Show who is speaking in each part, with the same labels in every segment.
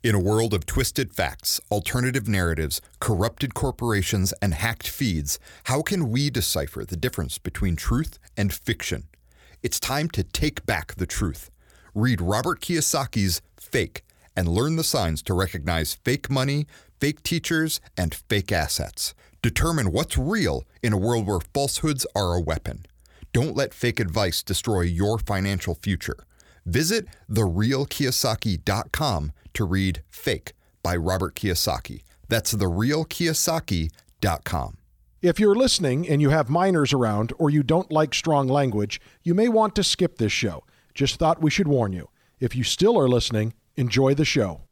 Speaker 1: In a world of twisted facts, alternative narratives, corrupted corporations, and hacked feeds, how can we decipher the difference between truth and fiction? It's time to take back the truth. Read Robert Kiyosaki's Fake and learn the signs to recognize fake money, fake teachers, and fake assets. Determine what's real in a world where falsehoods are a weapon. Don't let fake advice destroy your financial future. Visit therealkiyosaki.com to read Fake by Robert Kiyosaki. That's therealkiyosaki.com.
Speaker 2: If you're listening and you have minors around or you don't like strong language, you may want to skip this show. Just thought we should warn you. If you still are listening, enjoy the show.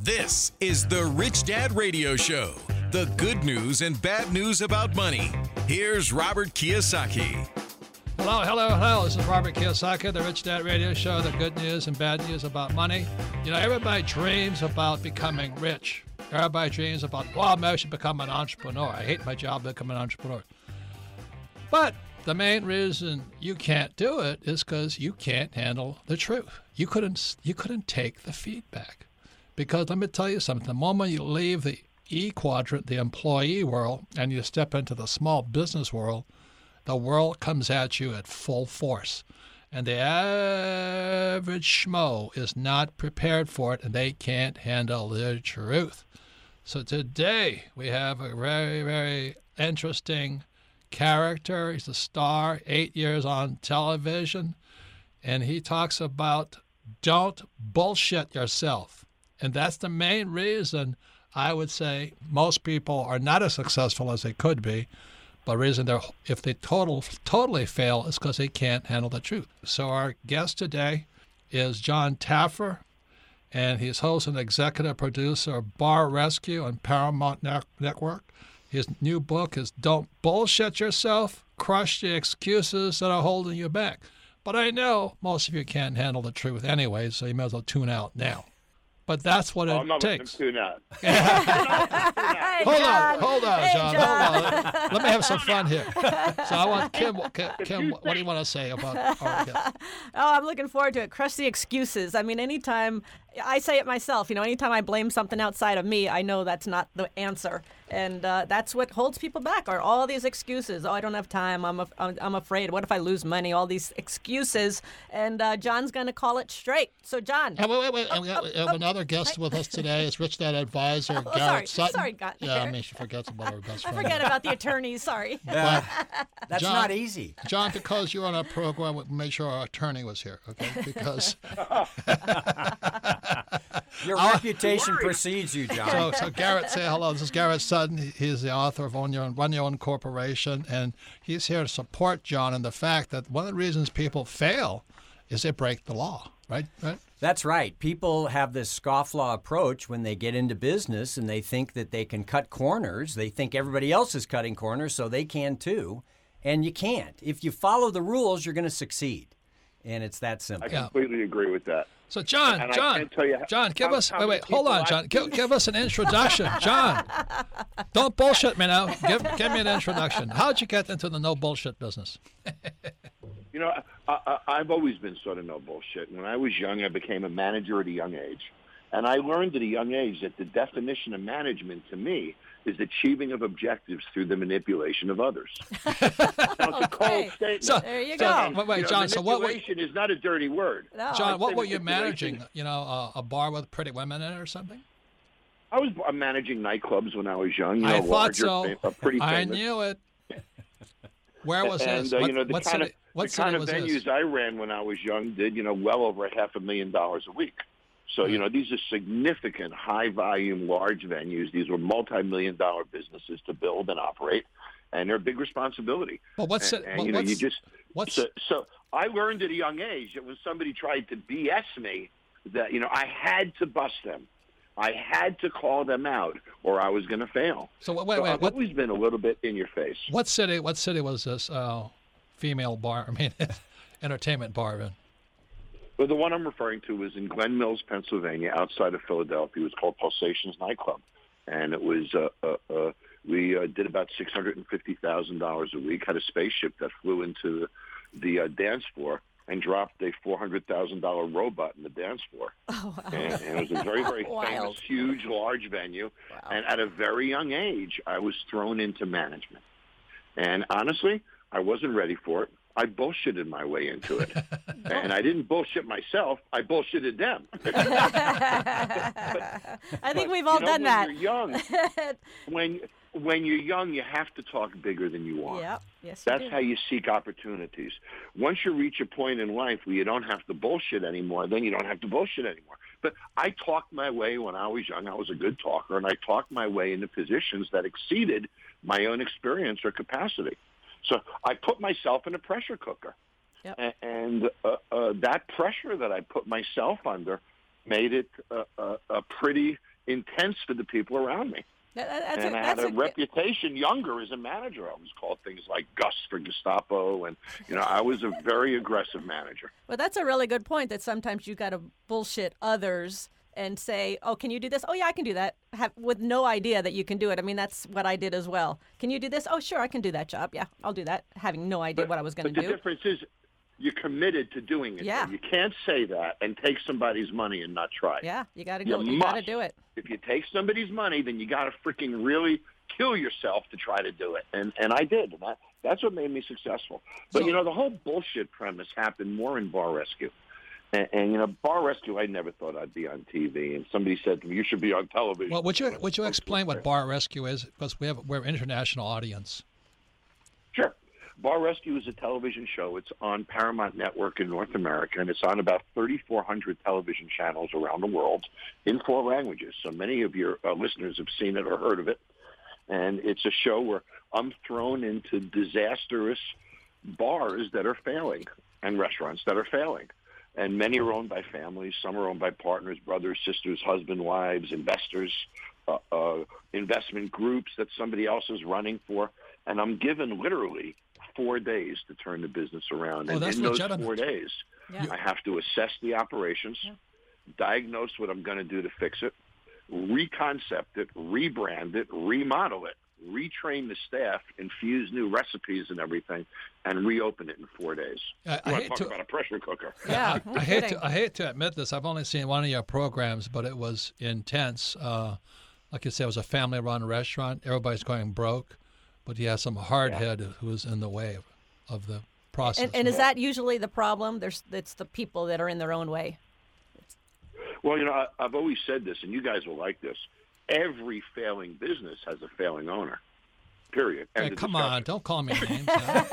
Speaker 3: This is the Rich Dad Radio Show the good news and bad news about money. Here's Robert Kiyosaki.
Speaker 4: Hello, hello, hello. This is Robert Kiyosaki, the Rich Dad Radio Show, the good news and bad news about money. You know, everybody dreams about becoming rich. Everybody dreams about, well, maybe I should become an entrepreneur. I hate my job, become an entrepreneur. But the main reason you can't do it is because you can't handle the truth. You couldn't, you couldn't take the feedback. Because let me tell you something, the moment you leave the E quadrant, the employee world, and you step into the small business world, the world comes at you at full force. And the average schmo is not prepared for it and they can't handle the truth. So today we have a very, very interesting character. He's a star, eight years on television. And he talks about don't bullshit yourself. And that's the main reason I would say most people are not as successful as they could be. The reason they're if they total totally fail is because they can't handle the truth. So our guest today is Jon Taffer, and he's host and executive producer of Bar Rescue on Paramount Network. His new book is Don't Bullshit Yourself, Crush the Excuses That Are Holding You Back. But I know most of you can't handle the truth anyway, so you may as well tune out now but that's what
Speaker 5: oh,
Speaker 4: it
Speaker 5: I'm not
Speaker 4: takes.
Speaker 5: Tune out.
Speaker 4: hold on, hold on,
Speaker 6: hey,
Speaker 4: Jon.
Speaker 6: Jon.
Speaker 4: Hold on. Let me have some fun here. So I want Kim. Kim, Kim what do you want to say about our?
Speaker 6: Oh, I'm looking forward to it. Crush the excuses. I mean, anytime I say it myself, you know, anytime I blame something outside of me, I know that's not the answer. And uh, that's what holds people back are all these excuses. Oh, I don't have time. I'm, af- I'm, I'm afraid. What if I lose money? All these excuses. And uh, Jon's going to call it straight. So, Jon.
Speaker 4: Hey, wait, wait, wait. we have, we have another guest with us today. It's Rich Dad Advisor,
Speaker 6: Oh,
Speaker 4: Garrett
Speaker 6: sorry.
Speaker 4: Sutton.
Speaker 6: Sorry, got
Speaker 4: Yeah, I
Speaker 6: there.
Speaker 4: mean, she forgets about her best
Speaker 6: I forget about the attorneys. Sorry.
Speaker 4: But
Speaker 7: That's
Speaker 4: Jon-
Speaker 7: not easy.
Speaker 4: Jon, because you're on a program, we made sure our attorney was here, okay? Because
Speaker 7: Your reputation precedes you, Jon.
Speaker 4: So, so Garrett, say hello. This is Garrett Sutton. He's the author of Own Your Own, Run Your Own Corporation, and he's here to support Jon in the fact that one of the reasons people fail is they break the law, right? Right?
Speaker 7: That's right. People have this scofflaw approach when they get into business and they think that they can cut corners. They think everybody else is cutting corners, so they can too. And you can't. If you follow the rules, you're going to succeed. And it's that simple.
Speaker 4: I
Speaker 5: completely agree with that.
Speaker 4: So, Jon,
Speaker 5: And Jon, tell you how-
Speaker 4: Jon, give
Speaker 5: how-
Speaker 4: us
Speaker 5: how
Speaker 4: wait, wait, hold on, Jon. Give, give us an introduction, Jon. Don't bullshit me now. Give, give me an introduction. How'd you get into the no bullshit business?
Speaker 5: You know, I, I, I've always been sort of no bullshit. When I was young, I became a manager at a young age. And I learned at a young age that the definition of management to me is achieving of objectives through the manipulation of others. now, it's a cold
Speaker 6: Okay.
Speaker 5: statement.
Speaker 4: So-
Speaker 6: There you
Speaker 4: so-
Speaker 6: go.
Speaker 4: Wait, wait,
Speaker 5: You know,
Speaker 4: Jon. So what?
Speaker 5: manipulation is not a dirty word.
Speaker 6: No.
Speaker 5: Jon,
Speaker 4: what were you managing? You know, uh, a bar with pretty women in it or something?
Speaker 5: I was uh, managing nightclubs when I was young. You know,
Speaker 4: I thought
Speaker 5: larger,
Speaker 4: so.
Speaker 5: fam- uh, pretty
Speaker 4: I knew it. Where was
Speaker 5: and
Speaker 4: this?
Speaker 5: uh,
Speaker 4: what
Speaker 5: you know the
Speaker 4: what
Speaker 5: kind
Speaker 4: city?
Speaker 5: of
Speaker 4: what
Speaker 5: the kind of venues
Speaker 4: this?
Speaker 5: I ran when I was young did you know well over a half a million dollars a week. So you know these are significant, high volume, large venues. These were multi-million dollar businesses to build and operate, and they're a big responsibility.
Speaker 4: But what's
Speaker 5: and,
Speaker 4: it?
Speaker 5: and, you know you just
Speaker 4: what's
Speaker 5: so, so I learned at a young age that when somebody tried to BS me that you know I had to bust them. I had to call them out, or I was going to fail.
Speaker 4: So wait, wait,
Speaker 5: So
Speaker 4: wait,
Speaker 5: I've
Speaker 4: what,
Speaker 5: always been a little bit in your face.
Speaker 4: what city? What city was this uh, female bar? I mean, entertainment bar in?
Speaker 5: Well, the one I'm referring to was in Glen Mills, Pennsylvania, outside of Philadelphia. It was called Pulsations Nightclub, and it was uh, uh, uh, we uh, did about six hundred and fifty thousand dollars a week. Had a spaceship that flew into the, the uh, dance floor and dropped a four hundred thousand dollar robot in the dance floor.
Speaker 6: Oh, wow.
Speaker 5: And, and it was a very, very famous, huge, large venue. And at a very young age, I was thrown into management. And honestly, I wasn't ready for it. I bullshitted my way into it. and I didn't bullshit myself. I bullshitted them.
Speaker 6: I think
Speaker 5: But,
Speaker 6: we've all
Speaker 5: you know,
Speaker 6: done
Speaker 5: when
Speaker 6: that.
Speaker 5: You're young. when when you're young, you have to talk bigger than you are.
Speaker 6: Yep. Yes,
Speaker 5: That's
Speaker 6: do.
Speaker 5: how you seek opportunities. Once you reach a point in life where you don't have to bullshit anymore, then you don't have to bullshit anymore. But I talked my way when I was young. I was a good talker, and I talked my way into positions that exceeded my own experience or capacity. So I put myself in a pressure cooker.
Speaker 6: Yep.
Speaker 5: A- And uh, uh, that pressure that I put myself under made it uh, uh, uh, pretty intense for the people around me
Speaker 6: That-
Speaker 5: and
Speaker 6: a,
Speaker 5: I had a,
Speaker 6: a,
Speaker 5: reputation younger as a manager. I was called things like Gus for Gestapo, and you know I was a very aggressive manager.
Speaker 6: Well, that's a really good point. That sometimes you got to bullshit others and say, "Oh, can you do this? Oh, yeah, I can do that." Have, with no idea that you can do it. I mean, that's what I did as well. Can you do this? Oh, sure, I can do that job. Yeah, I'll do that. Having no idea what I was going
Speaker 5: But
Speaker 6: to
Speaker 5: the difference is you're committed to doing it.
Speaker 6: Yeah.
Speaker 5: You can't say that and take somebody's money and not try.
Speaker 6: Yeah, you got to go. You got to do it.
Speaker 5: If you take somebody's money, then you got to freaking really kill yourself to try to do it. And and I did. And that, that's what made me successful. But
Speaker 4: So-
Speaker 5: you know, the whole bullshit premise happened more in Bar Rescue. And, and you know, Bar Rescue, I never thought I'd be on TV. And somebody said to me, "You should be on television."
Speaker 4: Well, would you would you explain what bar rescue is? Because we have we're an international audience.
Speaker 5: Sure. Bar Rescue is a television show. It's on Paramount Network in North America, and it's on about 3,400 television channels around the world in four languages. So many of your uh, listeners have seen it or heard of it. And it's a show where I'm thrown into disastrous bars that are failing and restaurants that are failing. And many are owned by families. Some are owned by partners, brothers, sisters, husband, wives, investors, uh, uh, investment groups that somebody else is running for. And I'm given literally four days to turn the business around.
Speaker 4: Oh,
Speaker 5: and
Speaker 4: that's
Speaker 5: in those
Speaker 4: legitimate.
Speaker 5: four days,
Speaker 6: Yeah.
Speaker 5: I have to assess the operations, diagnose what I'm going to do to fix it, reconcept it, rebrand it, remodel it, retrain the staff, infuse new recipes and everything, and reopen it in four days.
Speaker 4: I- I
Speaker 5: You want
Speaker 4: hate
Speaker 5: to talk
Speaker 4: to-
Speaker 5: about a pressure cooker?
Speaker 6: Yeah,
Speaker 4: I, I hate to I hate to admit this. I've only seen one of your programs, but it was intense. Uh, like you said, it was a family-run restaurant. Everybody's going broke, but you have some hardhead who was in the way of, of the process.
Speaker 6: And, and is that usually the problem? There's it's the people that are in their own way.
Speaker 5: Well, you know, I, I've always said this, and you guys will like this. Every failing business has a failing owner. Period. End
Speaker 4: Hey, come
Speaker 5: discussion.
Speaker 4: on, don't call me names. now.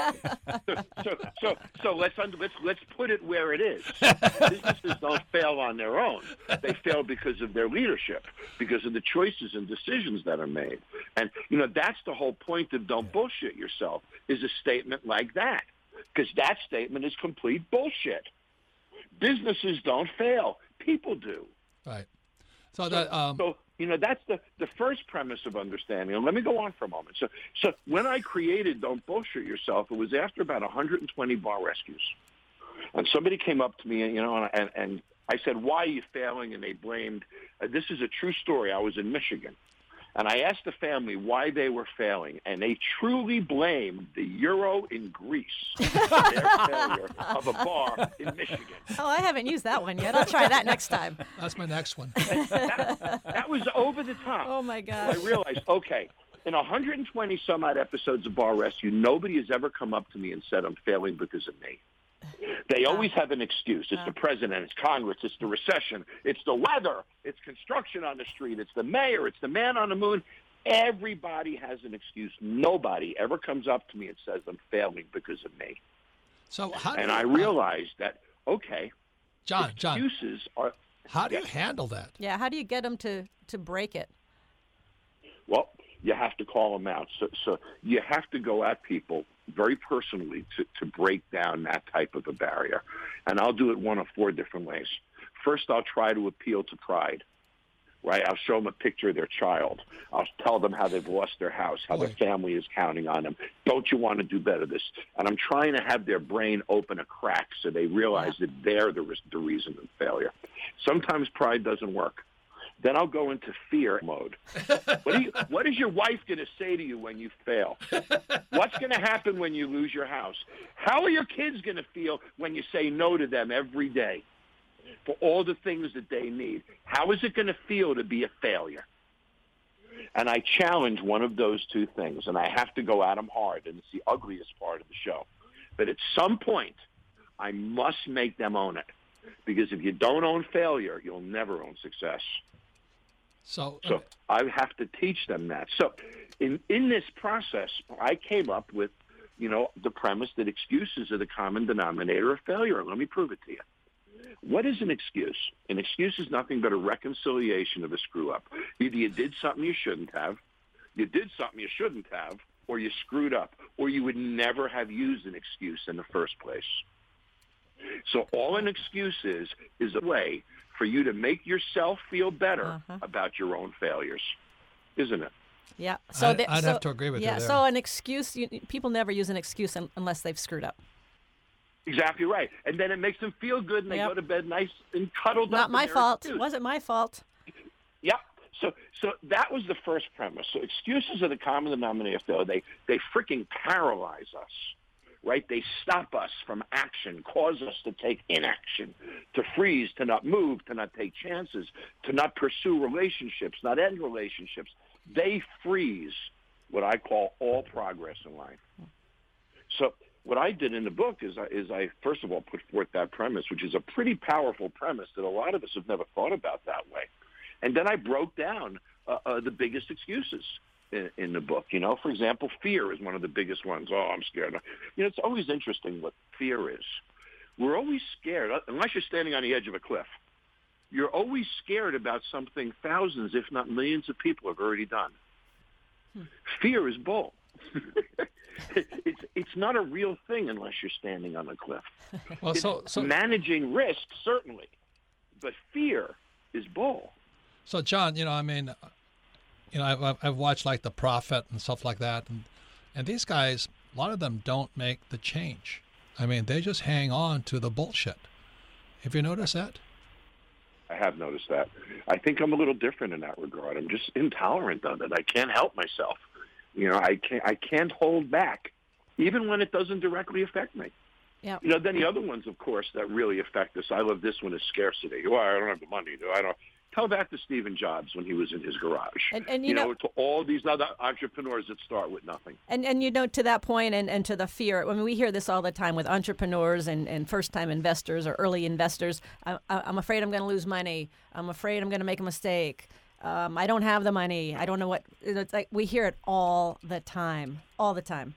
Speaker 5: so, so, so let's under, let's let's put it where it is. Businesses don't fail on their own; they fail because of their leadership, because of the choices and decisions that are made. And you know that's the whole point of "Don't bullshit yourself" is a statement like that, because that statement is complete bullshit. Businesses don't fail; people do.
Speaker 4: right. So that um,
Speaker 5: So you know that's the the first premise of understanding. And let me go on for a moment. So so when I created Don't Bullshit Yourself, it was after about 120 bar rescues, and somebody came up to me, you know, and and I said, "Why are you failing?" And they blamed. Uh, this is a true story. I was in Michigan. And I asked the family why they were failing, and they truly blamed the euro in Greece for their failure of a bar in Michigan.
Speaker 6: Oh, I haven't used that one yet. I'll try that next time.
Speaker 4: that's my next one.
Speaker 5: That was over the top.
Speaker 6: Oh my God.
Speaker 5: I
Speaker 6: gosh.
Speaker 5: realized, okay, in 120 some odd episodes of Bar Rescue, nobody has ever come up to me and said I'm failing because of me. They always have an excuse. It's the president, it's Congress, it's the recession, it's the weather, it's construction on the street, it's the mayor, it's the man on the moon. Everybody has an excuse. Nobody ever comes up to me and says I'm failing because of me.
Speaker 4: So how
Speaker 5: And
Speaker 4: you,
Speaker 5: I
Speaker 4: uh,
Speaker 5: realized that, okay,
Speaker 4: Jon, Jon,
Speaker 5: excuses are
Speaker 4: how do you handle that?
Speaker 6: Yeah, how do you get them to to break it?
Speaker 5: Well, you have to call them out. So, so you have to go at people very personally to, to break down that type of a barrier. And I'll do it one of four different ways. First, I'll try to appeal to pride right? I'll show them a picture of their child. I'll tell them how they've lost their house, how their family is counting on them. Don't you want to do better? This, and I'm trying to have their brain open a crack so they realize that they're the, the reason of failure. Sometimes pride doesn't work. Then I'll go into fear mode. What, you, what is your wife going to say to you when you fail? What's going to happen when you lose your house? How are your kids going to feel when you say no to them every day? for all the things that they need. How is it going to feel to be a failure? And I challenge one of those two things, and I have to go at them hard, and it's the ugliest part of the show. But at some point, I must make them own it. Because if you don't own failure, you'll never own success.
Speaker 4: So,
Speaker 5: so I have to teach them that. So in, in this process, I came up with, you know, the premise that excuses are the common denominator of failure. Let me prove it to you. What is an excuse? An excuse is nothing but a reconciliation of a screw up. Either you did something you shouldn't have, you did something you shouldn't have, or you screwed up, or you would never have used an excuse in the first place. So all an excuse is is a way for you to make yourself feel better uh-huh. about your own failures, isn't it?
Speaker 6: Yeah. So
Speaker 4: I'd, I'd
Speaker 6: so,
Speaker 4: have to agree with
Speaker 6: yeah,
Speaker 4: you.
Speaker 6: Yeah. So an excuse, you, people never use an excuse unless they've screwed up.
Speaker 5: Exactly right. And then it makes them feel good and they
Speaker 6: yep.
Speaker 5: go to bed nice and cuddled
Speaker 6: Not
Speaker 5: up.
Speaker 6: Not my fault. It wasn't my fault.
Speaker 5: Yep. So so that was the first premise. So excuses are the common denominator though. They they freaking paralyze us. Right? They stop us from action, cause us to take inaction, to freeze, to not move, to not take chances, to not pursue relationships, not end relationships. They freeze what I call all progress in life. So what I did in the book is I, is I first of all put forth that premise, which is a pretty powerful premise that a lot of us have never thought about that way, and then I broke down uh, uh, the biggest excuses in, in the book. You know, for example, fear is one of the biggest ones. Oh, I'm scared. You know, it's always interesting what fear is. We're always scared, uh, unless you're standing on the edge of a cliff. You're always scared about something thousands, if not millions, of people have already done. Hmm. Fear is bull. it's it's not a real thing unless you're standing on a cliff.
Speaker 4: Well, so, so
Speaker 5: managing risk certainly, but fear is bull.
Speaker 4: So, Jon, you know, I mean, you know, I've, I've watched like The Profit and stuff like that, and and these guys, a lot of them don't make the change. I mean, they just hang on to the bullshit. Have you noticed that?
Speaker 5: I have noticed that. I think I'm a little different in that regard. I'm just intolerant of it. I can't help myself. You know, I can't I can't hold back, even when it doesn't directly affect me.
Speaker 6: Yeah.
Speaker 5: You know, then the other ones, of course, that really affect us. I love this one is scarcity. Well, I don't have the money. Do I don't. Tell that to Stephen Jobs when he was in his garage.
Speaker 6: And, and you,
Speaker 5: you
Speaker 6: know,
Speaker 5: know, to all these other entrepreneurs that start with nothing.
Speaker 6: And and you know, to that point, and, and to the fear. I mean, we hear this all the time with entrepreneurs and, and first time investors or early investors. I, I'm afraid I'm going to lose money. I'm afraid I'm going to make a mistake. Um, I don't have the money. I don't know what. It's like we hear it all the time, all the time.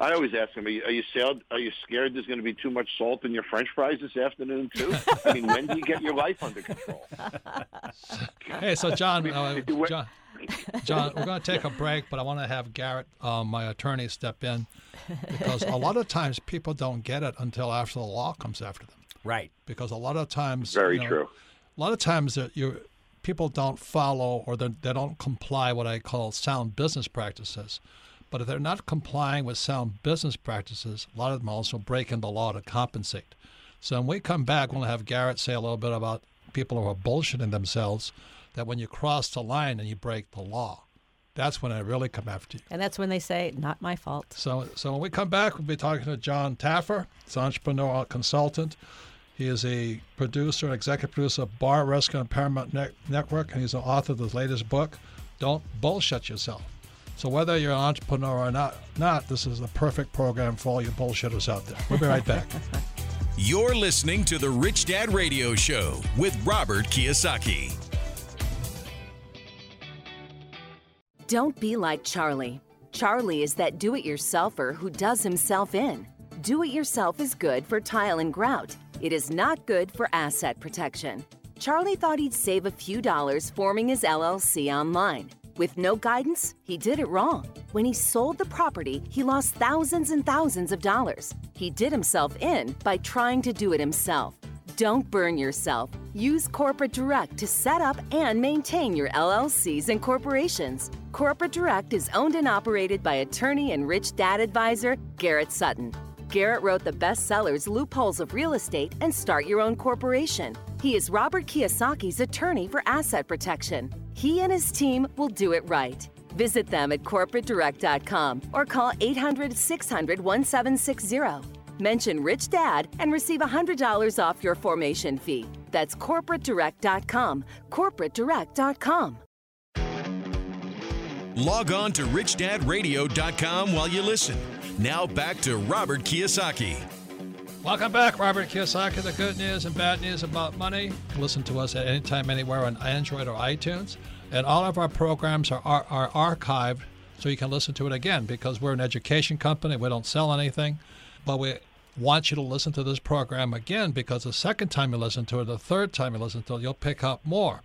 Speaker 5: I always ask them, are you, are you, sailed, are you scared there's going to be too much salt in your French fries this afternoon too? I mean, when do you get your life under control?
Speaker 4: hey, so Jon, uh, Jon, Jon, we're going to take a break, but I want to have Garrett, um, my attorney, step in because a lot of times people don't get it until after the law comes after them.
Speaker 7: Right.
Speaker 4: Because a lot of times,
Speaker 5: very
Speaker 4: you know,
Speaker 5: true.
Speaker 4: A lot of times that you people don't follow or they don't comply what I call sound business practices. But if they're not complying with sound business practices, a lot of them also break into law to compensate. So when we come back, we'll have Garrett say a little bit about people who are bullshitting themselves, that when you cross the line and you break the law, that's when I really come after you.
Speaker 6: And that's when they say, not my fault.
Speaker 4: So, so when we come back, we'll be talking to Jon Taffer. He's an entrepreneurial consultant. He is a producer and executive producer of Bar Rescue and Paramount Network, and he's the author of the latest book, Don't Bullshit Yourself. So whether you're an entrepreneur or not, not, this is the perfect program for all you bullshitters out there. We'll be right back.
Speaker 3: You're listening to the Rich Dad Radio Show with Robert Kiyosaki.
Speaker 8: Don't be like Charlie. Charlie is that do it yourselfer who does himself in. Do it yourself is good for tile and grout it is not good for asset protection. Charlie thought he'd save a few dollars forming his LLC online. With no guidance, he did it wrong. When he sold the property, he lost thousands and thousands of dollars. He did himself in by trying to do it himself. Don't burn yourself. Use Corporate Direct to set up and maintain your LLCs and corporations. Corporate Direct is owned and operated by attorney and rich dad advisor Garrett Sutton. Garrett wrote the bestsellers Loopholes of Real Estate and Start Your Own Corporation. He is Robert Kiyosaki's attorney for asset protection. He and his team will do it right. Visit them at corporatedirect.com or call 800 600 1760. Mention Rich Dad and receive $100 off your formation fee. That's corporatedirect.com. Corporatedirect.com.
Speaker 3: Log on to richdadradio.com while you listen. Now back to Robert Kiyosaki.
Speaker 4: Welcome back, Robert Kiyosaki. The good news and bad news about money. Listen to us at any time, anywhere on Android or iTunes. And all of our programs are, are, are archived so you can listen to it again because we're an education company. We don't sell anything, but we want you to listen to this program again because the second time you listen to it, the third time you listen to it, you'll pick up more.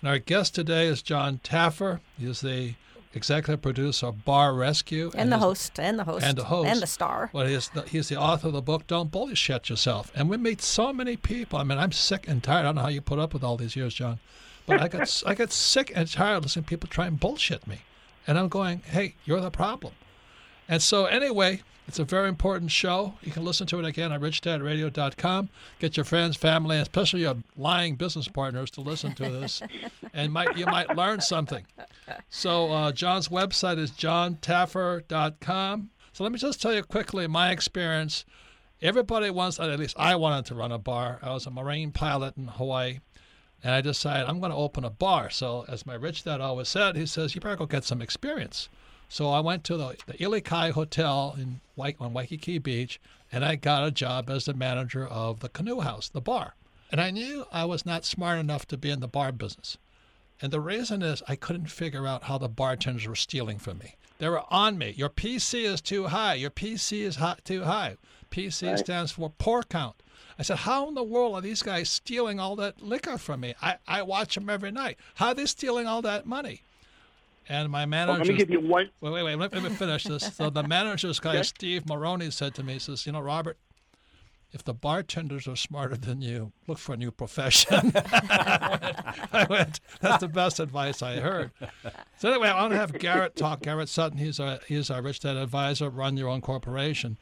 Speaker 4: And our guest today is Jon Taffer. He's the executive producer of Bar Rescue.
Speaker 6: And, the
Speaker 4: he's-
Speaker 6: host, and the host,
Speaker 4: And the host.
Speaker 6: and the star.
Speaker 4: Well, he's the, he's the author of the book Don't Bullshit Yourself. And we meet so many people. I mean, I'm sick and tired. I don't know how you put up with all these years, Jon. But I got I got sick and tired of listening to people try and bullshit me. And I'm going, hey, you're the problem. And so, anyway, it's a very important show. You can listen to it again at richdadradio.com. Get your friends, family, and especially your lying business partners to listen to this, and might you might learn something. So, uh, Jon's website is jontaffer.com. So, let me just tell you quickly my experience. Everybody wants, at least I wanted to run a bar. I was a Marine pilot in Hawaii. And I decided I'm going to open a bar. So, as my rich dad always said, he says, you better go get some experience. So I went to the, the Ilikai Hotel in on Waikiki Beach, and I got a job as the manager of the Canoe House, the bar. And I knew I was not smart enough to be in the bar business. And the reason is I couldn't figure out how the bartenders were stealing from me. They were on me. Your PC is too high. Your PC is hot, too high. PC stands for pour count. I said, how in the world are these guys stealing all that liquor from me? I, I watch them every night. How are they stealing all that money? And my
Speaker 5: Oh,
Speaker 4: manager.
Speaker 5: let me give you one.
Speaker 4: Wait, wait, wait. Let, me finish this. So the manager's guy, Steve Maroney, said to me, he says, you know, Robert, if the bartenders are smarter than you, look for a new profession. I went, that's the best advice I heard. So anyway, I want to have Garrett talk. Garrett Sutton, he's our, he's our rich dad advisor, run your own corporation.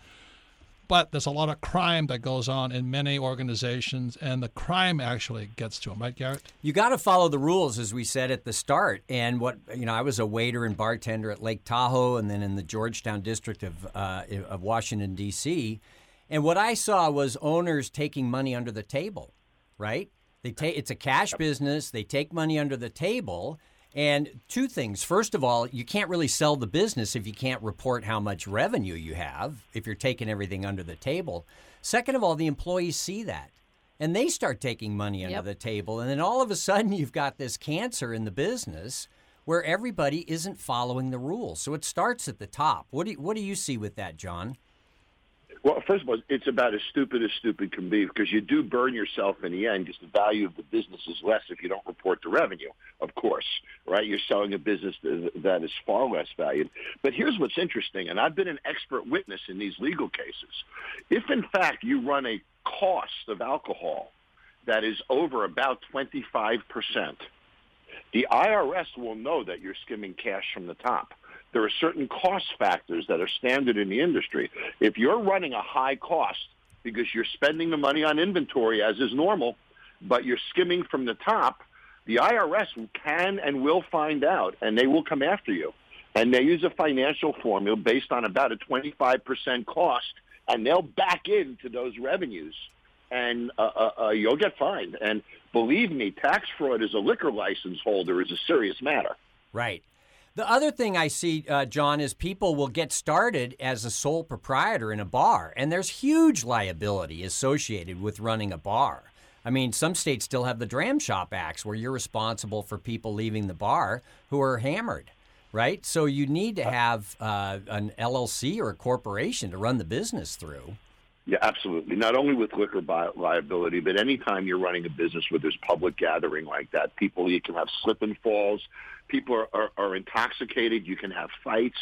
Speaker 4: But there's a lot of crime that goes on in many organizations, and the crime actually gets to them, right, Garrett?
Speaker 7: You got to follow the rules, as we said at the start. And what you know, I was a waiter and bartender at Lake Tahoe, and then in the Georgetown district of uh, of Washington D.C. And what I saw was owners taking money under the table, right? They take it's a cash business. They take money under the table. And two things. First of all, you can't really sell the business if you can't report how much revenue you have, if you're taking everything under the table. Second of all, the employees see that and they start taking money under
Speaker 6: Yep.
Speaker 7: the table. And then all of a sudden, you've got this cancer in the business where everybody isn't following the rules. So it starts at the top. What do you, what do you see with that, Jon?
Speaker 5: Well, first of all, it's about as stupid as stupid can be because you do burn yourself in the end because the value of the business is less if you don't report the revenue, of course, right? You're selling a business that is far less valued. But here's what's interesting, and I've been an expert witness in these legal cases. If, in fact, you run a cost of alcohol that is over about 25%, the IRS will know that you're skimming cash from the top. There are certain cost factors that are standard in the industry. If you're running a high cost because you're spending the money on inventory as is normal, but you're skimming from the top, the IRS can and will find out, and they will come after you. And they use a financial formula based on about a 25% cost, and they'll back into those revenues, and uh, uh, uh, you'll get fined. And believe me, tax fraud as a liquor license holder is a serious matter.
Speaker 7: Right. The other thing I see, uh, Jon, is people will get started as a sole proprietor in a bar, and there's huge liability associated with running a bar. I mean, some states still have the Dram Shop Acts where you're responsible for people leaving the bar who are hammered, right? So you need to have uh, an LLC or a corporation to run the business through.
Speaker 5: Yeah, absolutely. Not only with liquor bi- liability, but anytime you're running a business where there's public gathering like that, people you can have slip and falls. People are, are, are intoxicated. You can have fights.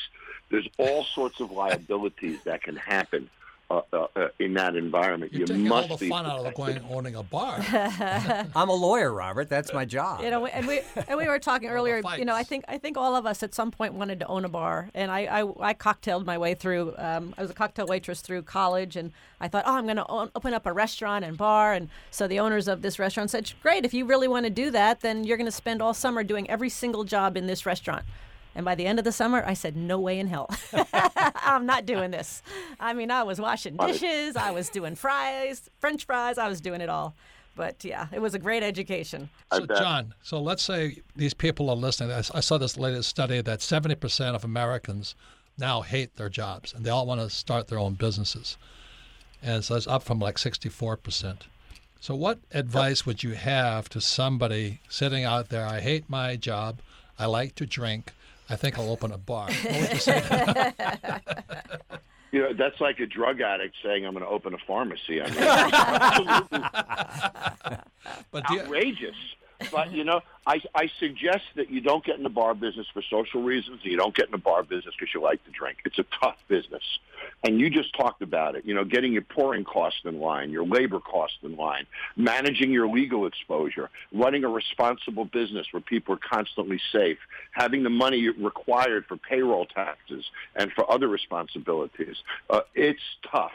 Speaker 5: There's all sorts of liabilities that can happen uh, uh, uh, in that environment.
Speaker 4: You're
Speaker 5: you must
Speaker 4: all the
Speaker 5: be
Speaker 4: fun out of going owning a bar.
Speaker 7: I'm a lawyer, Robert. That's my job.
Speaker 6: You know, and we and we were talking earlier. You know, I think I think all of us at some point wanted to own a bar, and I I, I cocktailed my way through. Um, I was a cocktail waitress through college, and I thought, oh, I'm going to open up a restaurant and bar. And so the owners of this restaurant said, great, if you really want to do that, then you're going to spend all summer doing every single job in this restaurant. And by the end of the summer, I said, no way in hell. I'm not doing this. I mean, I was washing dishes, I was doing fries, French fries, I was doing it all. But yeah, it was a great education.
Speaker 4: So, Jon, so let's say these people are listening. I I saw this latest study that 70% of Americans now hate their jobs and they all want to start their own businesses. And so it's up from like 64%. So, what advice would you have to somebody sitting out there? I hate my job. I like to drink. I think I'll open a bar. You say? to them?
Speaker 5: You know, that's like a drug addict saying, "I'm going to open a pharmacy." I mean,
Speaker 4: But do you,
Speaker 5: outrageous. But you know, I I suggest that you don't get in the bar business for social reasons. and You don't get in the bar business because you like to drink. It's a tough business, and you just talked about it. You know, getting your pouring cost in line, your labor cost in line, managing your legal exposure, running a responsible business where people are constantly safe, having the money required for payroll taxes and for other responsibilities. Uh, it's tough,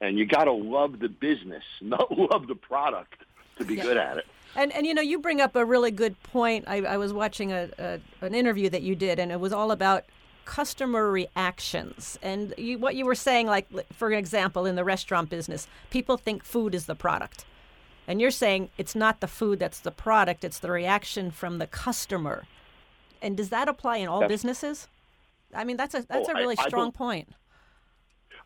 Speaker 5: and you got to love the business, not love the product to be good at it.
Speaker 6: And and you know, you bring up a really good point. I, I was watching a, a an interview that you did, and it was all about customer reactions. And you, what you were saying, like for example, in the restaurant business, people think food is the product, and you're saying it's not the food that's the product; it's the reaction from the customer. And does that apply in all
Speaker 5: That's-
Speaker 6: businesses? I mean, that's a that's
Speaker 5: Oh,
Speaker 6: a
Speaker 5: I-
Speaker 6: really
Speaker 5: I
Speaker 6: strong
Speaker 5: don't-
Speaker 6: point.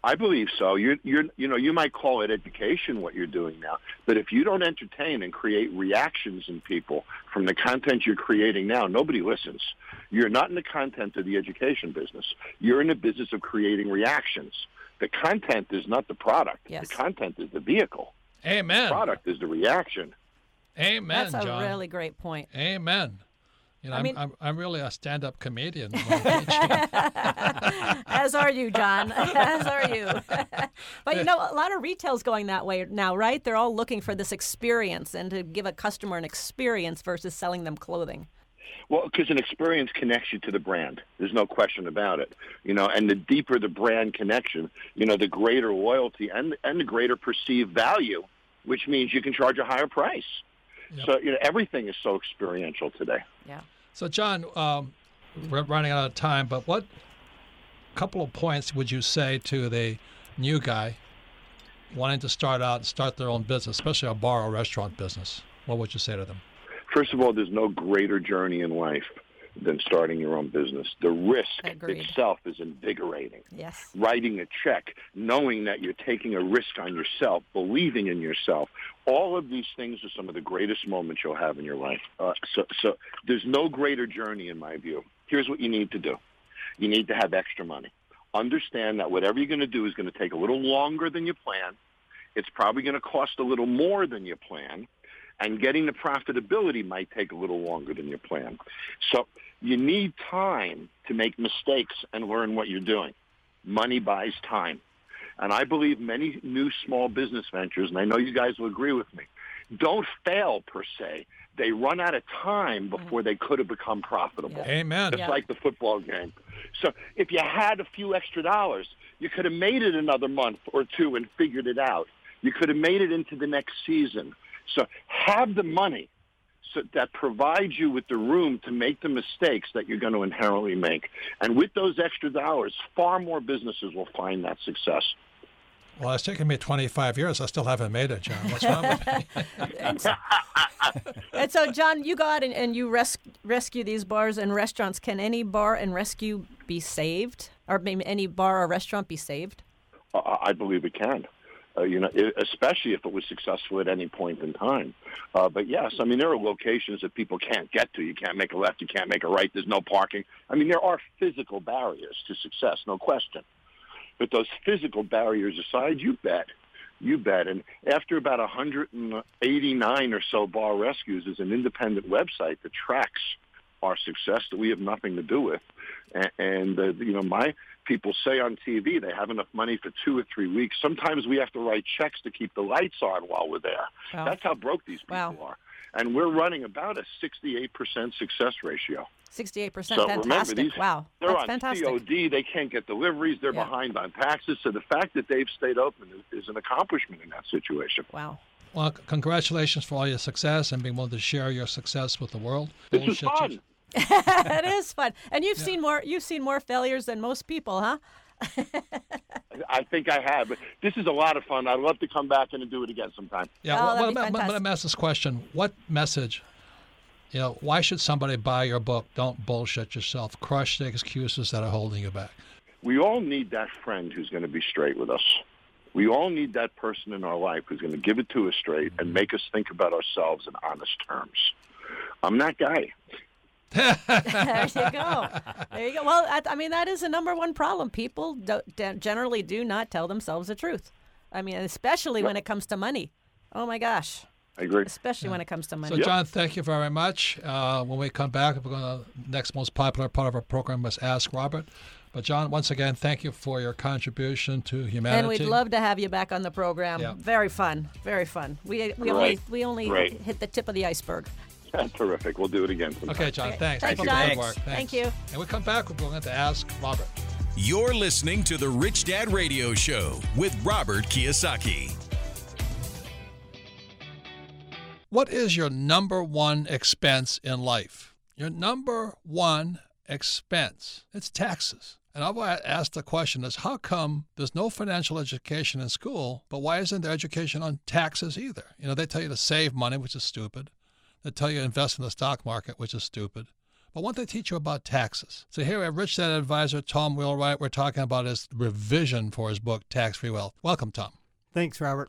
Speaker 5: I believe so. You're, you're, you know, you might call it education what you're doing now, but if you don't entertain and create reactions in people from the content you're creating now, nobody listens. You're not in the content of the education business. You're in the business of creating reactions. The content is not the product.
Speaker 6: Yes.
Speaker 5: The content is the vehicle.
Speaker 4: amen.
Speaker 5: Product is the reaction.
Speaker 4: Amen,
Speaker 6: That's a
Speaker 4: Jon.
Speaker 6: really great point.
Speaker 4: Amen. You know,
Speaker 6: I
Speaker 4: I
Speaker 6: mean-
Speaker 4: am I'm, I'm really a stand-up comedian. when I teach.
Speaker 6: As are you, Jon. As are you. but you know, a lot of retail's going that way now, right? They're all looking for this experience and to give a customer an experience versus selling them clothing.
Speaker 5: Well, because an experience connects you to the brand. There's no question about it. You know, and the deeper the brand connection, you know, the greater loyalty and and the greater perceived value, which means you can charge a higher price. So you know, everything is so experiential today.
Speaker 6: Yeah.
Speaker 4: so, Jon, um, we're running out of time, but what couple of points would you say to the new guy wanting to start out and start their own business, especially a bar or restaurant business? What would you say to them?
Speaker 5: First of all, there's no greater journey in life than starting your own business. The risk
Speaker 6: Agreed.
Speaker 5: itself is invigorating.
Speaker 6: Yes.
Speaker 5: writing a check, knowing that you're taking a risk on yourself, believing in yourself. All of these things are some of the greatest moments you'll have in your life. Uh, so, so there's no greater journey in my view. Here's what you need to do. You need to have extra money. Understand that whatever you're going to do is going to take a little longer than you plan. It's probably going to cost a little more than you plan. And getting the profitability might take a little longer than your plan. So you need time to make mistakes and learn what you're doing. Money buys time. And I believe many new small business ventures, and I know you guys will agree with me, don't fail per se. They run out of time mm-hmm. before they could have become profitable.
Speaker 4: Amen.
Speaker 5: Just like the football game. So if you had a few extra dollars, you could have made it another month or two and figured it out. You could have made it into the next season. So have the money so that provides you with the room to make the mistakes that you're going to inherently make. And with those extra dollars, far more businesses will find that success.
Speaker 4: Well, it's taken me 25 years. I still haven't made it, Jon. What's wrong with me?
Speaker 6: And so, Jon, you go out and, and you res- rescue these bars and restaurants. Can any bar and rescue be saved? Or maybe any bar or restaurant be saved?
Speaker 5: I I believe it can. Uh, you know, especially if it was successful at any point in time. Uh, but yes, I mean there are locations that people can't get to. You can't make a left, you can't make a right. There's no parking. I mean there are physical barriers to success, no question. But those physical barriers aside, you bet, you bet. And after about 189 or so bar rescues, is an independent website that tracks our success that we have nothing to do with. And, and uh, you know, my people say on TV they have enough money for two or three weeks. Sometimes we have to write checks to keep the lights on while we're there.
Speaker 6: Wow.
Speaker 5: That's how broke these people
Speaker 6: Wow.
Speaker 5: are. And we're running about a 68% success ratio.
Speaker 6: 68%.
Speaker 5: So remember,
Speaker 6: fantastic.
Speaker 5: these,
Speaker 6: wow.
Speaker 5: they're
Speaker 6: That's
Speaker 5: on
Speaker 6: fantastic.
Speaker 5: COD. They can't get deliveries. They're
Speaker 6: Yeah.
Speaker 5: behind on taxes. So the fact that they've stayed open is, is an accomplishment in that situation.
Speaker 6: Wow.
Speaker 4: Well, congratulations for all your success and being willing to share your success with the world.
Speaker 5: This is
Speaker 4: Bullshit
Speaker 5: fun.
Speaker 4: You-
Speaker 6: it is fun. And you've seen more you've seen more failures than most people, huh?
Speaker 5: I think I have. But this is a lot of fun. I'd love to come back and do it again sometime.
Speaker 4: Yeah.
Speaker 6: Oh,
Speaker 4: well,
Speaker 6: that'd
Speaker 4: what
Speaker 6: be
Speaker 4: about, let
Speaker 6: fantastic.
Speaker 4: me ask this question: What message? You know, why should somebody buy your book? Don't bullshit yourself. Crush the excuses that are holding you back.
Speaker 5: We all need that friend who's going to be straight with us. We all need that person in our life who's going to give it to us straight and make us think about ourselves in honest terms. I'm that guy.
Speaker 6: There you go. There you go. Well, I, I mean, that is the number one problem. People do, de- generally do not tell themselves the truth. I mean, especially when it comes to money. Oh my gosh.
Speaker 5: I agree.
Speaker 6: Especially when it comes to money.
Speaker 4: So, Jon, thank you very much. Uh, when we come back, we're going to next most popular part of our program was Ask Robert. But Jon, once again, thank you for your contribution to humanity.
Speaker 6: and we'd love to have you back on the program.
Speaker 4: Yeah.
Speaker 6: Very fun. Very fun. We we
Speaker 5: Great.
Speaker 6: only we only
Speaker 5: Great.
Speaker 6: hit the tip of the iceberg.
Speaker 5: That's terrific. We'll do it again sometime.
Speaker 4: Okay, Jon, thanks.
Speaker 6: Thanks,
Speaker 4: Keep up
Speaker 6: Jon.
Speaker 4: the good work.
Speaker 6: Thank you.
Speaker 4: And we come back, we're going to ask Robert.
Speaker 3: You're listening to the Rich Dad Radio Show with Robert Kiyosaki.
Speaker 4: What is your number one expense in life? Your number one expense. It's taxes. And I've a- asked the question is how come there's no financial education in school, but why isn't there education on taxes either? You know, they tell you to save money, which is stupid. They tell you to invest in the stock market, which is stupid. But won't they teach you about taxes? So here we have Rich Dad advisor Tom Wheelwright. We're talking about his revision for his book, Tax Free Wealth. Welcome, Tom.
Speaker 9: Thanks, Robert.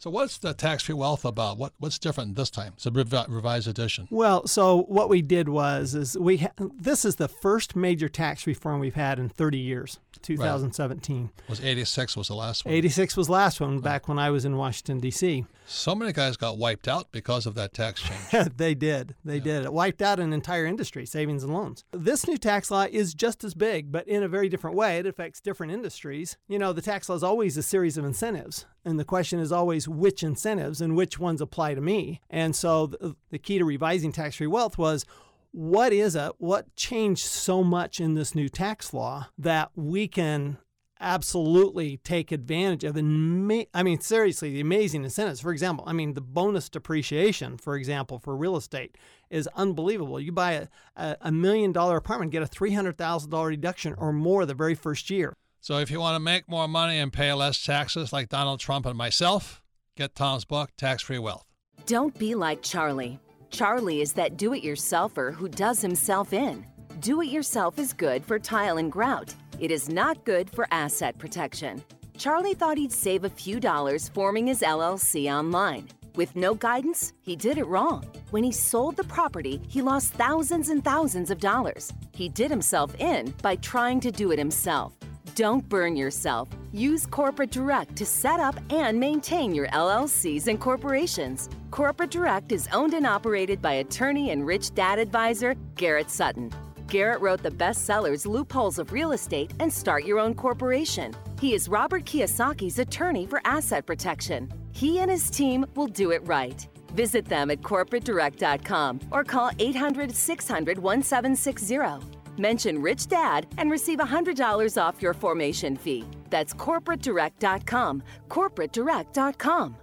Speaker 4: So what's the tax free wealth about? What what's different this time? It's a revi- revised edition.
Speaker 9: Well, so what we did was is we ha- this is the first major tax reform we've had in 30 years. 2017.
Speaker 4: Was 86 was the last one.
Speaker 9: 86 was last one back when I was in Washington D.C.
Speaker 4: So many guys got wiped out because of that tax change.
Speaker 9: they did. They did. It wiped out an entire industry, savings and loans. This new tax law is just as big, but in a very different way. It affects different industries. You know, the tax law is always a series of incentives. And the question is always which incentives and which ones apply to me. And so the, the key to revising tax free wealth was what is it? What changed so much in this new tax law that we can absolutely take advantage of and I mean seriously the amazing incentives for example I mean the bonus depreciation for example for real estate is unbelievable you buy a, a, million dollar apartment get a $300,000 deduction or more the very first year
Speaker 4: so if you want to make more money and pay less taxes like Donald Trump and myself, get Tom's book Tax Free Wealth.
Speaker 8: Don't be like Charlie. Charlie is that do it yourselfer who does himself in. Do it yourself is good for tile and grout. It is not good for asset protection. Charlie thought he'd save a few dollars forming his LLC online. With no guidance, he did it wrong. When he sold the property, he lost thousands and thousands of dollars. He did himself in by trying to do it himself. Don't burn yourself. Use Corporate Direct to set up and maintain your LLCs and corporations. Corporate Direct is owned and operated by attorney and rich dad advisor Garrett Sutton. Garrett wrote the bestsellers Loopholes of Real Estate and Start Your Own Corporation. He is Robert Kiyosaki's attorney for asset protection. He and his team will do it right. Visit them at corporatedirect.com or call 800 600 1760. Mention Rich Dad and receive $100 off your formation fee. That's corporatedirect.com. Corporatedirect.com.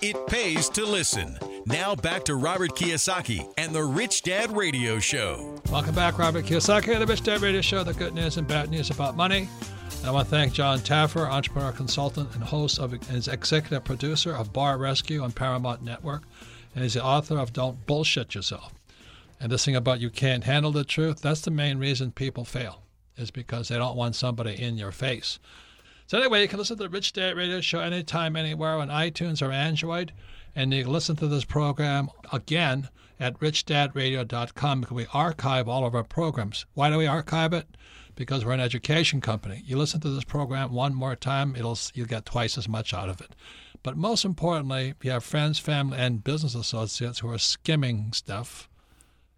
Speaker 3: It pays to listen. Now back to Robert Kiyosaki and the Rich Dad Radio Show.
Speaker 4: Welcome back, Robert Kiyosaki, and the Rich Dad Radio Show, the good news and bad news about money. And I want to thank Jon Taffer, entrepreneur consultant and host of and is executive producer of Bar Rescue on Paramount Network. And he's the author of Don't Bullshit Yourself. And this thing about you can't handle the truth, that's the main reason people fail, is because they don't want somebody in your face. So anyway, you can listen to the Rich Dad Radio Show anytime, anywhere on iTunes or Android. And you can listen to this program again at richdadradio.com because we archive all of our programs. Why do we archive it? Because we're an education company. You listen to this program one more time, it'll you'll get twice as much out of it. But most importantly, if you have friends, family, and business associates who are skimming stuff,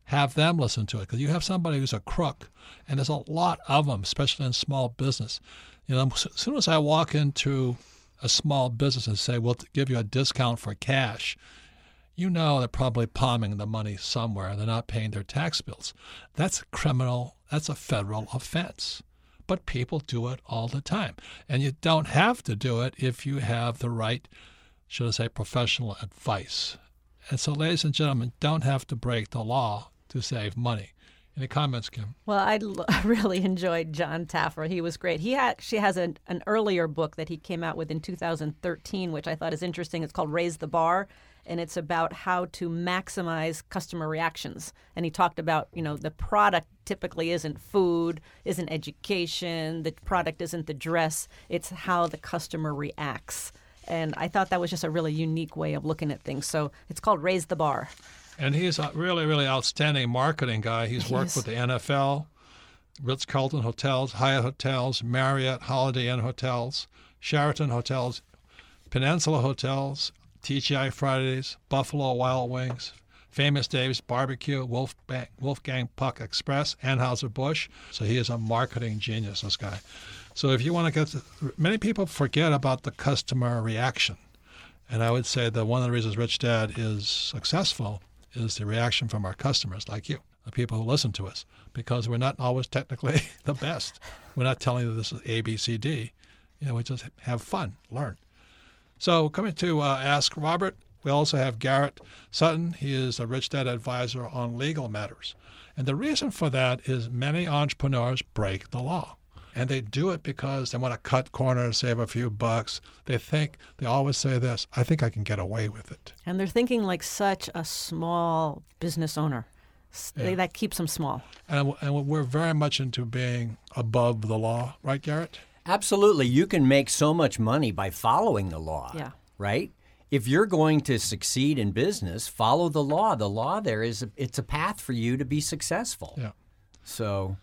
Speaker 4: have them listen to it because you have somebody who's a crook, and there's a lot of them, especially in small business. You know, as soon as I walk into a small business and say, "We'll give you a discount for cash," you know they're probably palming the money somewhere. They're not paying their tax bills. That's a criminal. That's a federal offense. But people do it all the time, and you don't have to do it if you have the right, should I say, professional advice. And so, ladies and gentlemen, don't have to break the law to save money. Any comments, Kim?
Speaker 6: Well, I l- really enjoyed Jon Taffer. He was great. He actually has an, an earlier book that he came out with in 2013, which I thought is interesting. It's called Raise the Bar, and it's about how to maximize customer reactions. And he talked about, you know, the product typically isn't food, isn't education, the product isn't the dress, it's how the customer reacts. And I thought that was just a really unique way of looking at things. So it's called Raise the Bar.
Speaker 4: And he's a really, really outstanding marketing guy. He's
Speaker 6: He
Speaker 4: worked with the NFL, Ritz Carlton Hotels, Hyatt Hotels, Marriott, Holiday Inn Hotels, Sheraton Hotels, Peninsula Hotels, TGI Fridays, Buffalo Wild Wings, Famous Dave's Barbecue, Wolfgang, Wolfgang Puck Express, Anheuser-Busch. So he is a marketing genius, this guy. So if you want to get, to, many people forget about the customer reaction. And I would say that one of the reasons Rich Dad is successful is the reaction from our customers like you, the people who listen to us, because we're not always technically the best. We're not telling you this is A, B, C, D. You know, we just have fun, learn. So coming to uh, Ask Robert, we also have Garrett Sutton. He is a Rich Dad advisor on legal matters. And the reason for that is many entrepreneurs break the law. And they do it because they want to cut corners, save a few bucks. They think, they always say this I think I can get away with it.
Speaker 6: And they're thinking like such a small business owner. S-
Speaker 4: Yeah.
Speaker 6: That keeps them small.
Speaker 4: And, and we're very much into being above the law, right, Garrett?
Speaker 7: Absolutely. You can make so much money by following the law.
Speaker 6: Yeah.
Speaker 7: Right? If you're going to succeed in business, follow the law. The law there is a, it's a path for you to be successful.
Speaker 4: Yeah.
Speaker 7: So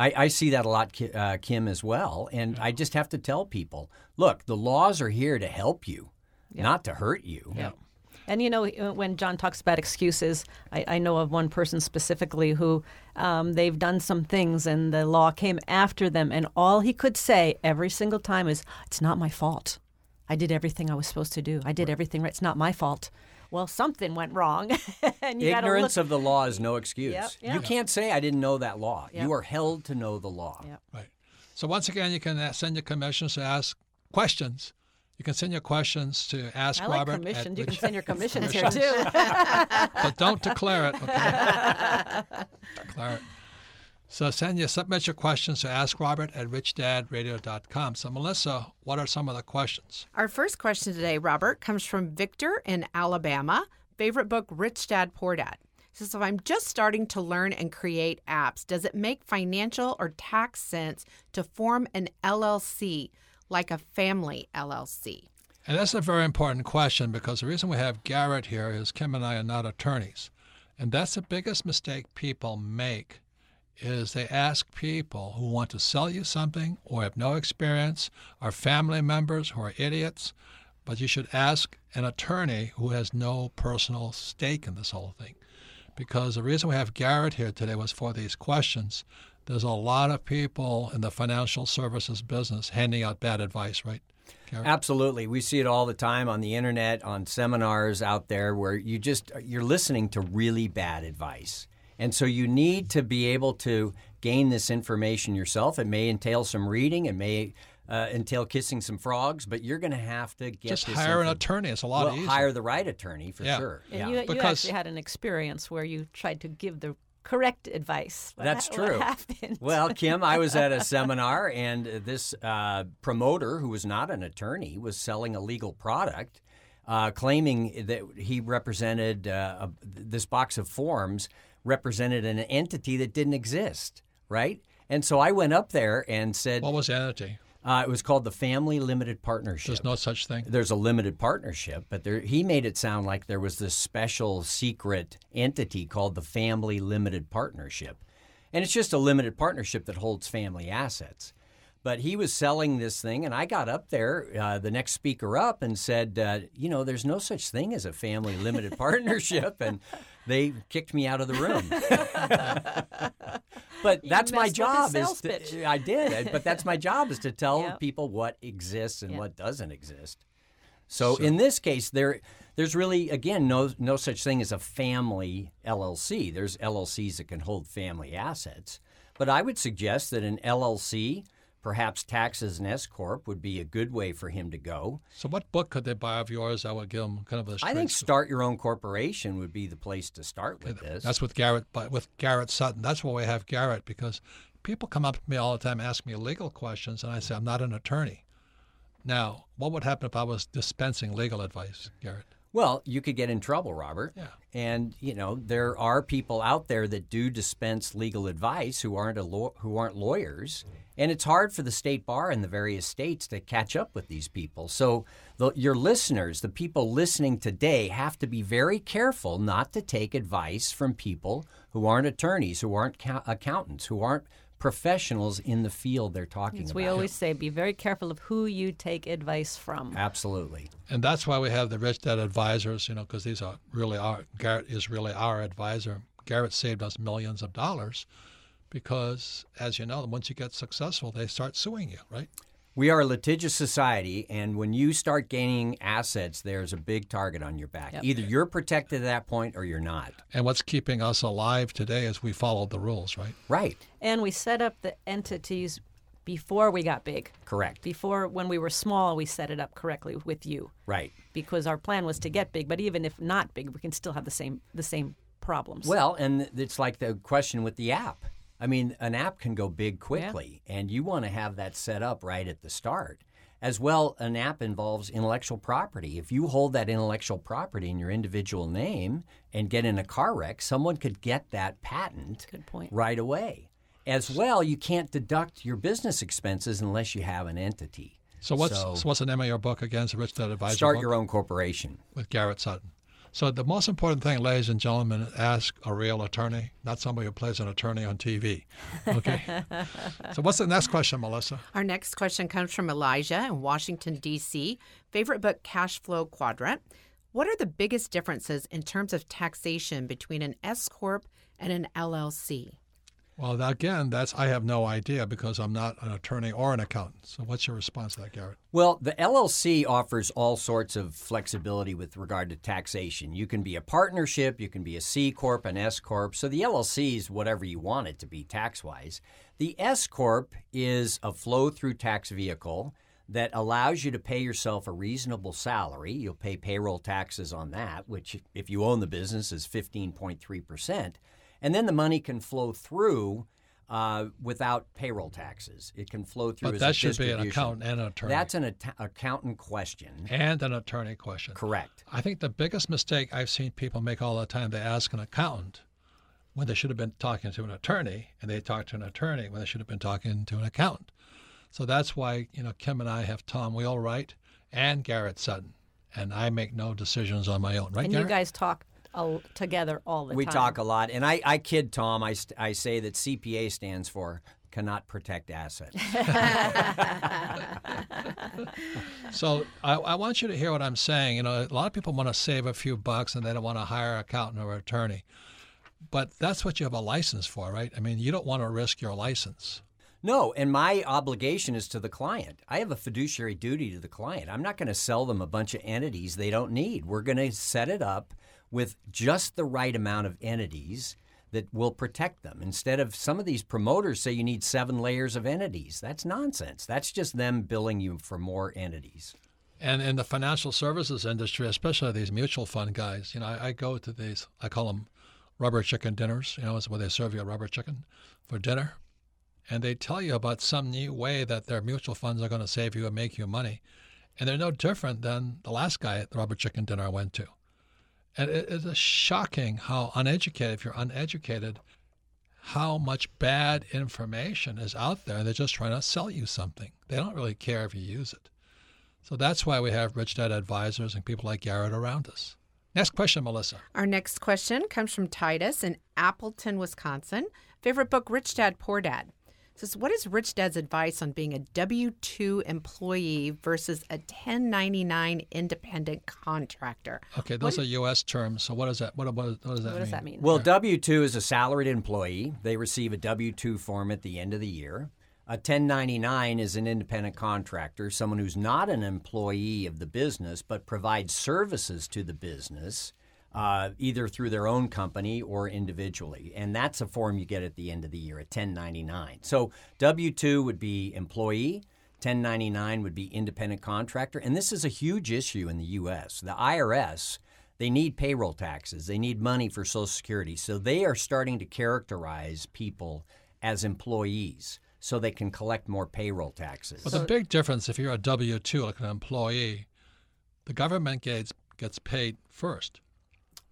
Speaker 7: I, I see that a lot, uh, Kim, as well. And I just have to tell people look, the laws are here to help you, not to hurt you.
Speaker 6: Yeah. And you know, uh, when Jon talks about excuses, I, I know of one person specifically who um, they've done some things and the law came after them, and all he could say every single time is, "It's not my fault. I did everything I was supposed to do. I did everything right. It's not my fault." Well, something went wrong, and you gotta
Speaker 7: Ignorance
Speaker 6: look-
Speaker 7: of the law is no excuse.
Speaker 6: Yep, yep.
Speaker 7: You can't say, I didn't know that law.
Speaker 6: Yep.
Speaker 7: You are held to know the law.
Speaker 6: Yep.
Speaker 4: Right. So once again, you can send your commissions to ask questions. You can send your questions to Ask
Speaker 6: I like
Speaker 4: Robert. at
Speaker 6: commissions. You can send your commissions here too.
Speaker 4: but don't declare it. Okay? declare it. So send your submit your questions to Ask Robert at richdadradio.com. So Melissa, what are some of the questions?
Speaker 10: Our first question today, Robert, comes from Victor in Alabama. Favorite book, Rich Dad, Poor Dad. Says, if I'm just starting to learn and create apps, does it make financial or tax sense to form an LLC, like a family LLC?
Speaker 4: And that's a very important question because the reason we have Garrett here is Kim and I are not attorneys. And that's the biggest mistake people make is they ask people who want to sell you something or have no experience or family members who are idiots, but you should ask an attorney who has no personal stake in this whole thing. Because the reason we have Garrett here today was for these questions. There's a lot of people in the financial services business handing out bad advice, right?
Speaker 7: Absolutely. We see it all the time on the internet, on seminars out there where you just you're listening to really bad advice. And so you need to be able to gain this information yourself. It may entail some reading, it may uh, entail kissing some frogs, but you're going to have to get
Speaker 4: Just
Speaker 7: this
Speaker 4: hire an attorney. It's a lot
Speaker 7: well,
Speaker 4: easier.
Speaker 7: hire the right attorney for
Speaker 4: Yeah.
Speaker 7: sure.
Speaker 6: And
Speaker 7: yeah.
Speaker 6: you, you
Speaker 4: Because-
Speaker 6: actually had an experience where you tried to give the correct advice. What
Speaker 7: That's
Speaker 6: ha-
Speaker 7: true.
Speaker 6: What?
Speaker 7: Well, Kim, I was at a seminar, and this uh, promoter, who was not an attorney, was selling a legal product, uh, claiming that he represented uh, a, this box of forms represented an entity that didn't exist, right? And so I went up there and said,
Speaker 4: What was the entity?
Speaker 7: uh, it was called the Family Limited Partnership.
Speaker 4: There's no such thing.
Speaker 7: There's a limited partnership, but there, he made it sound like there was this special secret entity called the Family Limited Partnership. And it's just a limited partnership that holds family assets. But he was selling this thing, and I got up there, uh, the next speaker up, and said, uh, You know, there's no such thing as a family limited partnership. And they kicked me out of the room. but
Speaker 6: You
Speaker 7: that's my
Speaker 6: messed with his
Speaker 7: job. Is to,
Speaker 6: pitch.
Speaker 7: I did, but that's my job is to tell
Speaker 6: Yep.
Speaker 7: people what exists and
Speaker 6: Yep.
Speaker 7: what doesn't exist. So, in this case, there there's really again no no such thing as a family LLC. There's LLCs that can hold family assets, but I would suggest that an LLC, perhaps taxes and an S corp, would be a good way for him to go.
Speaker 4: So, what book could they buy of yours that would give them kind of a?
Speaker 7: I think start your own corporation would be the place to start with this.
Speaker 4: That's with Garrett, but with Garrett Sutton. That's why we have Garrett because people come up to me all the time, ask me legal questions, and I say I'm not an attorney. Now, what would happen if I was dispensing legal advice, Garrett?
Speaker 7: Well, you could get in trouble, Robert.
Speaker 4: Yeah.
Speaker 7: And you know there are people out there that do dispense legal advice who aren't a law- who aren't lawyers, and it's hard for the state bar in the various states to catch up with these people. So the, your listeners, the people listening today, have to be very careful not to take advice from people who aren't attorneys, who aren't ca- accountants, who aren't professionals in the field they're talking
Speaker 6: As
Speaker 7: about.
Speaker 6: we always say, be very careful of who you take advice from.
Speaker 7: Absolutely.
Speaker 4: And that's why we have the Rich Dad Advisors, you know, because these are really our, Garrett is really our advisor. Garrett saved us millions of dollars because, as you know, once you get successful, they start suing you, right?
Speaker 7: We are a litigious society, and when you start gaining assets, there's a big target on your back.
Speaker 6: Yep.
Speaker 7: Either you're protected at that point or you're not.
Speaker 4: And what's keeping us alive today is we followed the rules, right?
Speaker 7: Right.
Speaker 6: And we set up the entities before we got big.
Speaker 7: Correct.
Speaker 6: Before, when we were small, we set it up correctly with you
Speaker 7: Right.
Speaker 6: because our plan was to get big. But even if not big, we can still have the same the same problems.
Speaker 7: Well, and it's like the question with the app. I mean, an app can go big quickly, and you want to have that set up right at the start. As well, an app involves intellectual property. If you hold that intellectual property in your individual name and get in a car wreck, someone could get that patent
Speaker 6: Good point.
Speaker 7: right away. As well, you can't deduct your business expenses unless you have an entity.
Speaker 4: So what's
Speaker 7: So-
Speaker 4: so, what's the name of your book against It's the Rich Dad Advisor
Speaker 7: Start
Speaker 4: book
Speaker 7: your own corporation.
Speaker 4: with Garrett Sutton. So the most important thing, ladies and gentlemen, ask a real attorney, not somebody who plays an attorney on TV. Okay. so what's the next question, Melissa?
Speaker 10: Our next question comes from Elijah in Washington, D.C. Favorite book, Cash Flow Quadrant. What are the biggest differences in terms of taxation between an S Corp and an LLC?
Speaker 4: Well, again, that's I have no idea because I'm not an attorney or an accountant. So what's your response to that, Garrett?
Speaker 7: Well, the LLC offers all sorts of flexibility with regard to taxation. You can be a partnership, you can be a C corp, an S corp. So the LLC is whatever you want it to be tax wise. The S corp is a flow through tax vehicle that allows you to pay yourself a reasonable salary. You'll pay payroll taxes on that, which if you own the business is 15.3%. And then the money can flow through uh, without payroll taxes. It can flow through
Speaker 4: But
Speaker 7: as
Speaker 4: that
Speaker 7: a
Speaker 4: should be an accountant and an attorney.
Speaker 7: That's an at- accountant question.
Speaker 4: and an attorney question.
Speaker 7: Correct.
Speaker 4: I think the biggest mistake I've seen people make all the time, they ask an accountant when they should have been talking to an attorney, and they talk to an attorney when they should have been talking to an accountant. So that's why, you know, Kim and I have Tom Wheelwright and Garrett Sutton, and I make no decisions on my own, right,
Speaker 6: and
Speaker 4: Garrett?
Speaker 6: you guys talk all, together all the
Speaker 7: We
Speaker 6: time.
Speaker 7: talk a lot, and I, I kid Tom. I, st- I say that CPA stands for cannot protect assets.
Speaker 4: So I, I want you to hear what I'm saying. You know, a lot of people want to save a few bucks and they don't want to hire an accountant or attorney. But that's what you have a license for, right? I mean, you don't want to risk your license.
Speaker 7: no, and my obligation is to the client. I have a fiduciary duty to the client. I'm not going to sell them a bunch of entities they don't need. We're going to set it up with just the right amount of entities that will protect them. Instead of some of these promoters say you need seven layers of entities. That's nonsense. That's just them billing you for more entities.
Speaker 4: And in the financial services industry, especially these mutual fund guys, you know, I, I go to these, I call them rubber chicken dinners, you know, it's where they serve you a rubber chicken for dinner. And they tell you about some new way that their mutual funds are going to save you and make you money. And they're no different than the last guy at the rubber chicken dinner I went to. And it is shocking how uneducated, if you're uneducated, how much bad information is out there. They're just trying to sell you something. They don't really care if you use it. So that's why we have Rich Dad advisors and people like Garrett around us. Next question, Melissa.
Speaker 10: Our next question comes from Titus in Appleton, Wisconsin. Favorite book, Rich Dad, Poor Dad. Says, What is Rich Dad's advice on being a W 2 employee versus a 1099 independent contractor?
Speaker 4: Okay, those
Speaker 10: What-
Speaker 4: are U.S. terms. So what does that? What, what, what does that
Speaker 6: What
Speaker 4: mean?
Speaker 6: does that mean?
Speaker 7: Well, W 2 is a salaried employee. They receive a W 2 form at the end of the year. A 1099 is an independent contractor, someone who's not an employee of the business but provides services to the business, uh, either through their own company or individually. And that's a form you get at the end of the year, a 1099. So W 2 would be employee. 1099 would be independent contractor. And this is a huge issue in the U.S. The IRS they need payroll taxes. They need money for Social Security. So they are starting to characterize people as employees so they can collect more payroll taxes.
Speaker 4: Well, the big difference if you're a W two, like an employee, the government gets gets paid first.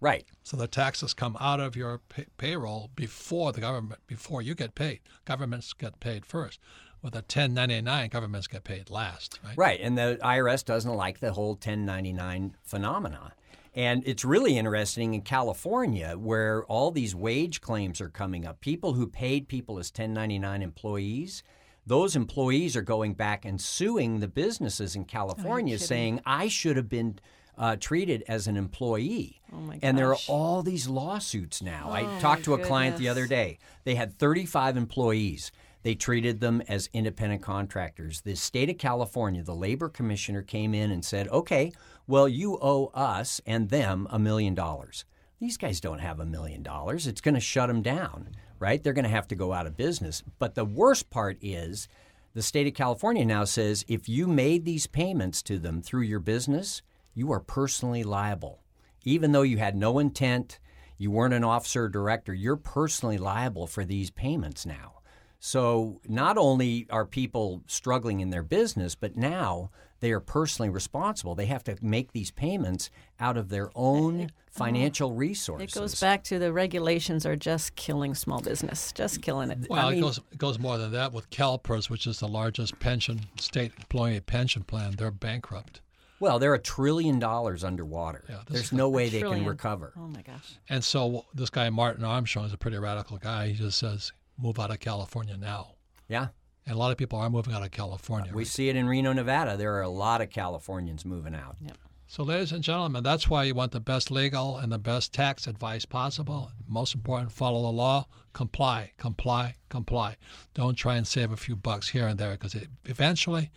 Speaker 7: Right.
Speaker 4: So the taxes come out of your pay- payroll before the government before you get paid. Governments get paid first. With a 1099, governments get paid last, right?
Speaker 7: Right. And the IRS doesn't like the whole 1099 phenomena. And it's really interesting in California where all these wage claims are coming up. People who paid people as 1099 employees, those employees are going back and suing the businesses in oh, California
Speaker 6: kidding.
Speaker 7: saying, I should have been uh, treated as an employee.
Speaker 6: Oh my
Speaker 7: and there are all these lawsuits now. I
Speaker 6: Oh
Speaker 7: talked to a client the other day. They had 35 employees. They treated them as independent contractors. The state of California, the labor commissioner came in and said, okay, well, you owe us and them a million dollars. These guys don't have a million dollars. It's going to shut them down, right? They're going to have to go out of business. But the worst part is the state of California now says if you made these payments to them through your business, you are personally liable. Even though you had no intent, you weren't an officer or director, you're personally liable for these payments now. So not only are people struggling in their business, but now they are personally responsible. They have to make these payments out of their own uh-huh.
Speaker 6: financial
Speaker 7: resources.
Speaker 6: It goes back to the regulations are just killing small business, just killing it.
Speaker 4: Well,
Speaker 6: I mean,
Speaker 4: it goes it goes more than that with CalPERS, which is the largest pension state employee pension plan. They're bankrupt,
Speaker 7: Well, they're a trillion dollars underwater.
Speaker 4: Yeah,
Speaker 7: There's no way they can recover.
Speaker 6: Oh my gosh.
Speaker 4: and so this guy Martin Armstrong is a pretty radical guy. He just says, "Move out of California now."
Speaker 7: Yeah.
Speaker 4: And a lot of people are moving out of California.
Speaker 7: We see it in Reno, Nevada. There are a lot of Californians moving out.
Speaker 4: So, ladies and gentlemen, that's why you want the best legal and the best tax advice possible. Most important, follow the law, comply, comply, comply. Don't try and save a few bucks here and there because eventually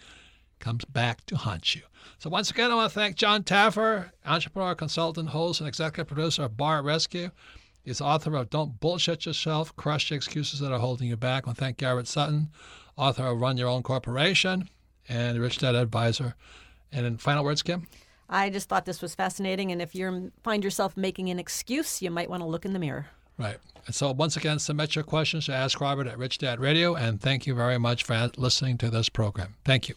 Speaker 4: comes back to haunt you. So, once again, I want to thank Jon Taffer, entrepreneur, consultant, host, and executive producer of Bar Rescue. He's author of Don't Bullshit Yourself, Crush the Excuses That Are Holding You Back. I want to thank Garrett Sutton, author of Run Your Own Corporation and Rich Dad Advisor. And in final words, Kim?
Speaker 6: I just thought this was fascinating, and if you find yourself making an excuse, you might want to look in the mirror.
Speaker 4: Right. And so, once again, submit your questions to Ask Robert at Rich Dad Radio. And thank you very much for listening to this program. Thank you.